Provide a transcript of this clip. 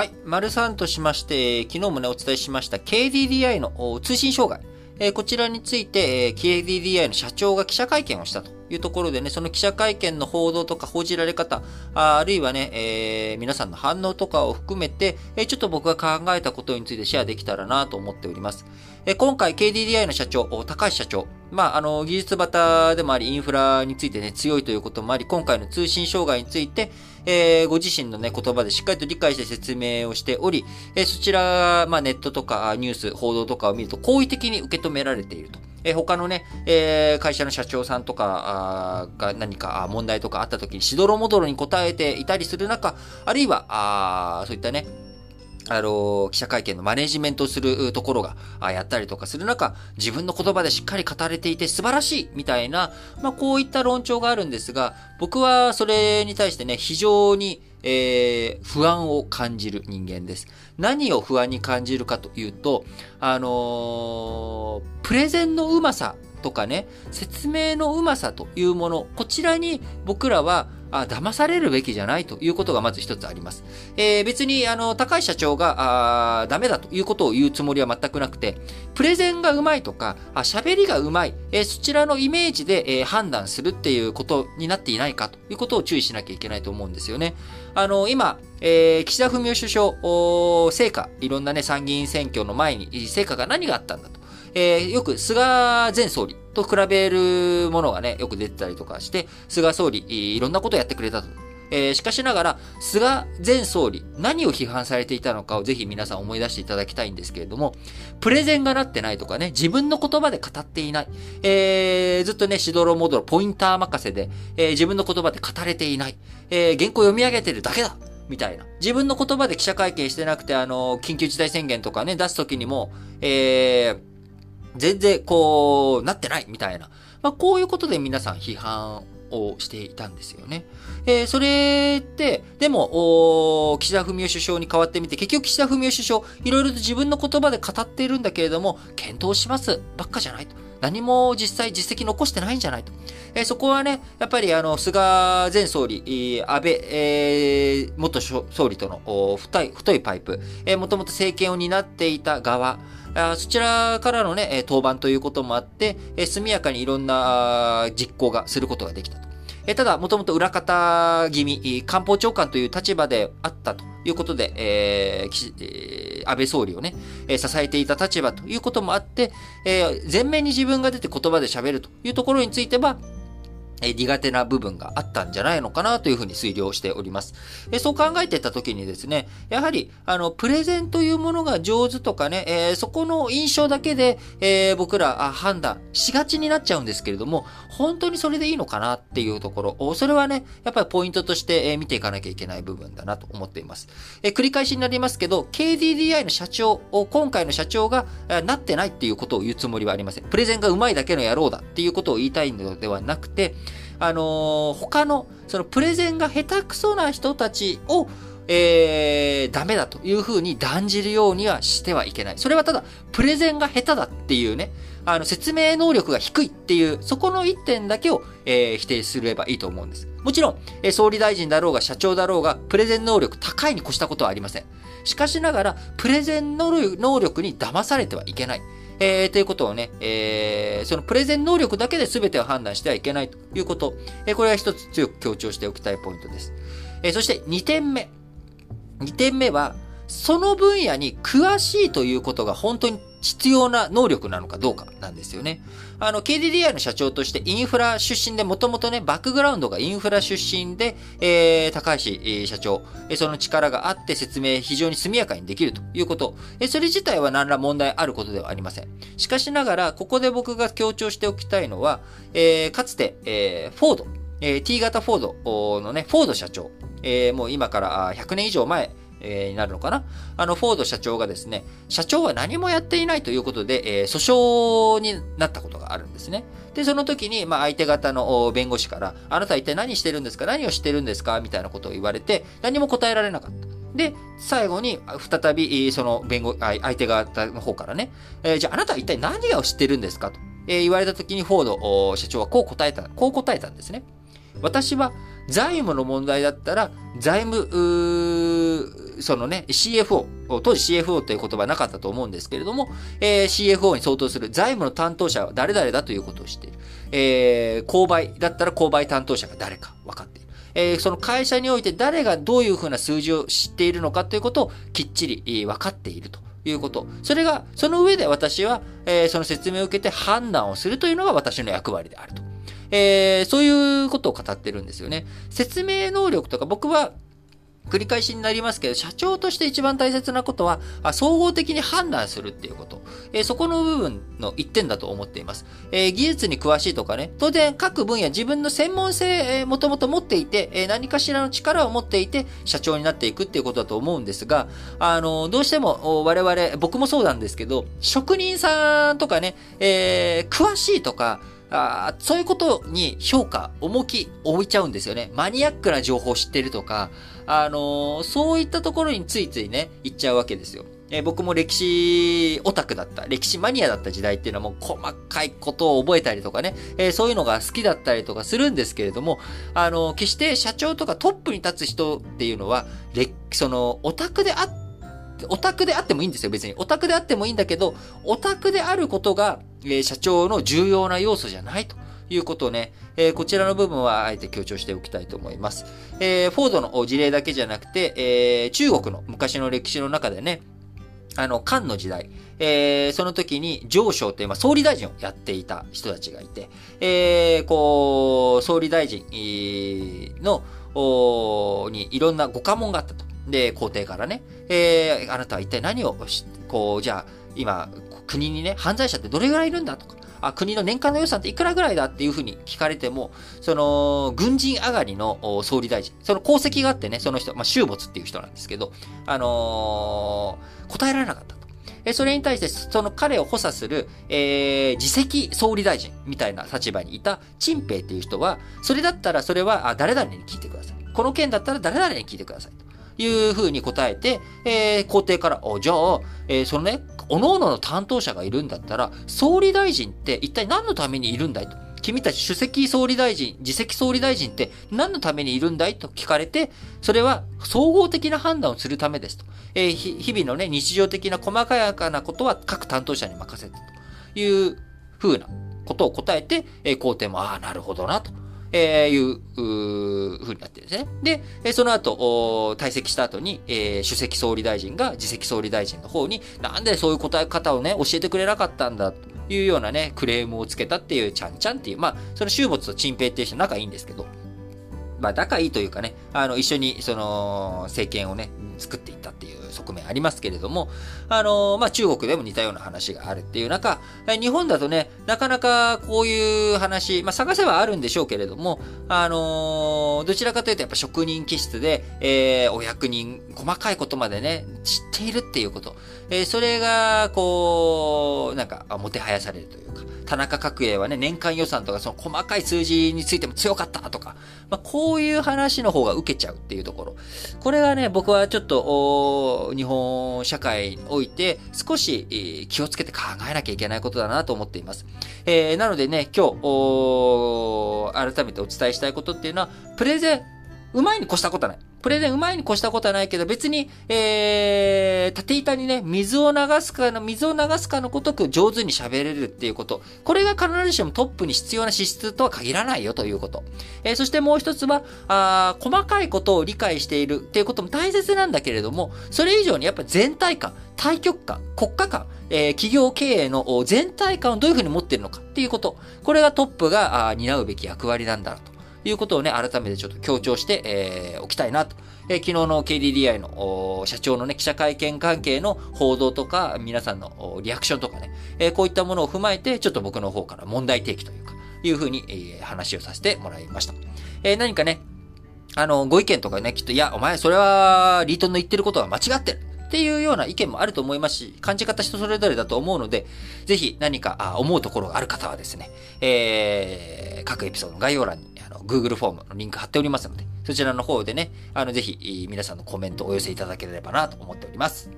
はい。丸3としまして、昨日もね、お伝えしました KDDI の通信障害。えこちらについて、KDDI の社長が記者会見をしたというところでね、その記者会見の報道とか報じられ方、ああるいはね、えー、皆さんの反応とかを含めて、えちょっと僕が考えたことについてシェアできたらなと思っております。え今回 KDDI の社長、高橋社長、まあ、あの、技術型でもあり、インフラについてね、強いということもあり、今回の通信障害について、えー、ご自身のね、言葉でしっかりと理解して説明をしており、えー、そちら、まあ、ネットとかニュース、報道とかを見ると、好意的に受け止められていると。えー、他のね、えー、会社の社長さんとかが何か問題とかあった時にしどろもどろに答えていたりする中、あるいは、あそういったね、あの、記者会見のマネジメントをするところが、やったりとかする中、自分の言葉でしっかり語れていて素晴らしいみたいな、まあ、こういった論調があるんですが、僕はそれに対してね、非常に、えー、不安を感じる人間です。何を不安に感じるかというと、あのー、プレゼンのうまさとかね、説明のうまさというもの、こちらに僕らはあ騙されるべきじゃないということがまず一つあります。えー、別に、あの、高い社長が、あダメだということを言うつもりは全くなくて、プレゼンがうまいとか、あ喋りがうまい、えー、そちらのイメージで、えー、判断するっていうことになっていないかということを注意しなきゃいけないと思うんですよね。あの、今、えー、岸田文雄首相、成果、いろんなね、参議院選挙の前に、成果が何があったんだと。えー、よく菅前総理と比べるものがね、よく出てたりとかして、菅総理、いろんなことをやってくれたと。えー、しかしながら、菅前総理、何を批判されていたのかをぜひ皆さん思い出していただきたいんですけれども、プレゼンがなってないとかね、自分の言葉で語っていない、えー、ずっとね、しどろもどろ、ポインター任せで、えー、自分の言葉で語れていない、えー、原稿読み上げてるだけだみたいな。自分の言葉で記者会見してなくて、あの、緊急事態宣言とかね、出すときにも、えー、全然こう、なってないみたいな。まあ、こういうことで皆さん批判をしていたんですよね。えー、それって、でも、岸田文雄首相に代わってみて、結局岸田文雄首相、いろいろと自分の言葉で語っているんだけれども、検討しますばっかじゃないと。何も実際実績残してないんじゃないと。えー、そこはね、やっぱりあの、菅前総理、安倍、えー、元総理との太い、太いパイプ、えー、もともと政権を担っていた側、あそちらからのね、登板ということもあって、速やかにいろんな実行がすることができたと。ただ、もともと裏方気味、官房長官という立場であったということで、えー、安倍総理をね、支えていた立場ということもあって、えー、前面に自分が出て言葉で喋るというところについては、え苦手な部分があったんじゃないのかなというふうに推量しております。えそう考えてたときにですね、やはり、あの、プレゼンというものが上手とかね、えー、そこの印象だけで、えー、僕ら判断しがちになっちゃうんですけれども、本当にそれでいいのかなっていうところ、それはね、やっぱりポイントとして、え見ていかなきゃいけない部分だなと思っています。え繰り返しになりますけど、KDDI の社長を、今回の社長が、なってないっていうことを言うつもりはありません。プレゼンが上手いだけの野郎だっていうことを言いたいのではなくて、あのー、他の、そのプレゼンが下手くそな人たちを、えー、ダメだというふうに断じるようにはしてはいけない。それはただ、プレゼンが下手だっていうね、あの、説明能力が低いっていう、そこの一点だけを、えー、否定すればいいと思うんです。もちろん、えー、総理大臣だろうが社長だろうが、プレゼン能力高いに越したことはありません。しかしながら、プレゼン能力に騙されてはいけない。えー、ということをね、えー、そのプレゼン能力だけで全てを判断してはいけないということ。えー、これは一つ強く強調しておきたいポイントです。えー、そして2点目。2点目は、その分野に詳しいということが本当に必要な能力なのかどうかなんですよね。あの、KDDI の社長としてインフラ出身で、もともとね、バックグラウンドがインフラ出身で、えー、高橋、えー、社長、えー、その力があって説明非常に速やかにできるということ、えー、それ自体は何ら問題あることではありません。しかしながら、ここで僕が強調しておきたいのは、えー、かつて、えー、フォード、えー、T 型フォードのね、フォード社長、えー、もう今から100年以上前、えー、になるのかな？あの、フォード社長がですね、社長は何もやっていないということで、えー、訴訟になったことがあるんですね。で、その時に、まあ、相手方の弁護士から、あなた一体何してるんですか？何をしてるんですか？みたいなことを言われて、何も答えられなかった。で、最後に、再び、その弁護、相手方の方からね、えー、じゃああなたは一体何を知ってるんですか？と、えー、言われた時に、フォード社長はこう答えた、こう答えたんですね。私は財務の問題だったら、財務、そのね、CFO、当時 CFO という言葉はなかったと思うんですけれども、えー、CFO に相当する財務の担当者は誰々だということを知っている。えー、購買だったら購買担当者が誰か分かっている。えー、その会社において誰がどういうふうな数字を知っているのかということをきっちり分かっているということ。それが、その上で私は、えー、その説明を受けて判断をするというのが私の役割であると。えー、そういうことを語ってるんですよね。説明能力とか僕は繰り返しになりますけど、社長として一番大切なことは、総合的に判断するっていうこと。えー、そこの部分の一点だと思っています。えー、技術に詳しいとかね、当然各分野自分の専門性、えー、もともと持っていて、えー、何かしらの力を持っていて、社長になっていくっていうことだと思うんですが、あの、どうしても我々、僕もそうなんですけど、職人さんとかね、えー、詳しいとか、あそういうことに評価、重き置いちゃうんですよね。マニアックな情報を知ってるとか、あのー、そういったところについついね、行っちゃうわけですよ。え、僕も歴史オタクだった、歴史マニアだった時代っていうのはもう細かいことを覚えたりとかね、えー、そういうのが好きだったりとかするんですけれども、あの決して社長とかトップに立つ人っていうのは、その、オタクであって、オタクであってもいいんですよ、別に。オタクであってもいいんだけど、オタクであることが、え社長の重要な要素じゃないと。いうことをね、えー、こちらの部分はあえて強調しておきたいと思います。えー、フォードの事例だけじゃなくて、えー、中国の昔の歴史の中でね、あの、漢の時代、えー、その時に上昇という、まあ、総理大臣をやっていた人たちがいて、えー、こう、総理大臣の、にいろんなご家紋があったと。で、皇帝からね、えー、あなたは一体何を、こう、じゃあ、今、国にね、犯罪者ってどれぐらいいるんだとか、あ国の年間の予算っていくらぐらいだっていうふうに聞かれても、その、軍人上がりの総理大臣、その功績があってね、その人、まあ、修没っていう人なんですけど、あのー、答えられなかったと。え、それに対して、その彼を補佐する、えー、次席総理大臣みたいな立場にいた陳平っていう人は、それだったらそれは、あ、誰々に聞いてください。この件だったら誰々に聞いてください。というふうに答えて、えー、皇帝から、お、じゃあ、えー、そのね、各々の担当者がいるんだったら、総理大臣って一体何のためにいるんだいと。君たち主席総理大臣、次席総理大臣って何のためにいるんだいと聞かれて、それは総合的な判断をするためですと。えー、日々のね、日常的な細かやかなことは各担当者に任せてというふうなことを答えて、えー、皇帝も、ああ、なるほどなと。えー、いうふうになってるんですね。で、えその後、退席した後に、えー、主席総理大臣が次席総理大臣の方に、なんでそういう答え方をね、教えてくれなかったんだ、というようなね、クレームをつけたっていう、ちゃんちゃんっていう、まあ、その終没と陳平っていう人仲いいんですけど、まあ、仲いいというかね、あの、一緒に、その、政権をね、作っていったっていう側面ありますけれども、あの、まあ、中国でも似たような話があるっていう中、日本だとね、なかなかこういう話、まあ、探せばあるんでしょうけれども、あの、どちらかというとやっぱ職人気質で、えー、お役人、細かいことまでね、知っているっていうこと。えー、それが、こう、なんか、もてはやされるというか、田中角栄はね、年間予算とかその細かい数字についても強かったとか、まあ、こういう話の方が受けちゃうっていうところ。これがね、僕はちょっと、日本社会において少し、気をつけて考えなきゃいけないことだなと思っています。えー、なのでね、今日、改めてお伝えしたいことっていうのは、プレゼン、うまいに越したことはない。プレゼンうまいに越したことはないけど、別に、えー、縦板にね、水を流すかの、水を流すかのごとく上手に喋れるっていうこと。これが必ずしもトップに必要な資質とは限らないよということ。えー、そしてもう一つは、あ細かいことを理解しているっていうことも大切なんだけれども、それ以上にやっぱ全体感、対極感、国家感、えー、企業経営の全体感をどういうふうに持ってるのかっていうこと。これがトップが担うべき役割なんだと。いうことをね、改めてちょっと強調して、えー、おきたいなと。えー、昨日の KDDI の社長のね、記者会見関係の報道とか、皆さんのリアクションとかね、えー、こういったものを踏まえて、ちょっと僕の方から問題提起というか、いうふうに、えー、話をさせてもらいました。えー、何かね、あの、ご意見とかね、きっと、いや、お前、それは、リートンの言ってることは間違ってる。っていうような意見もあると思いますし、感じ方人それぞれだと思うので、ぜひ何か思うところがある方はですね、えー、各エピソードの概要欄にあの Google フォームのリンク貼っておりますので、そちらの方でね、あの、ぜひ、皆さんのコメントをお寄せいただければなと思っております。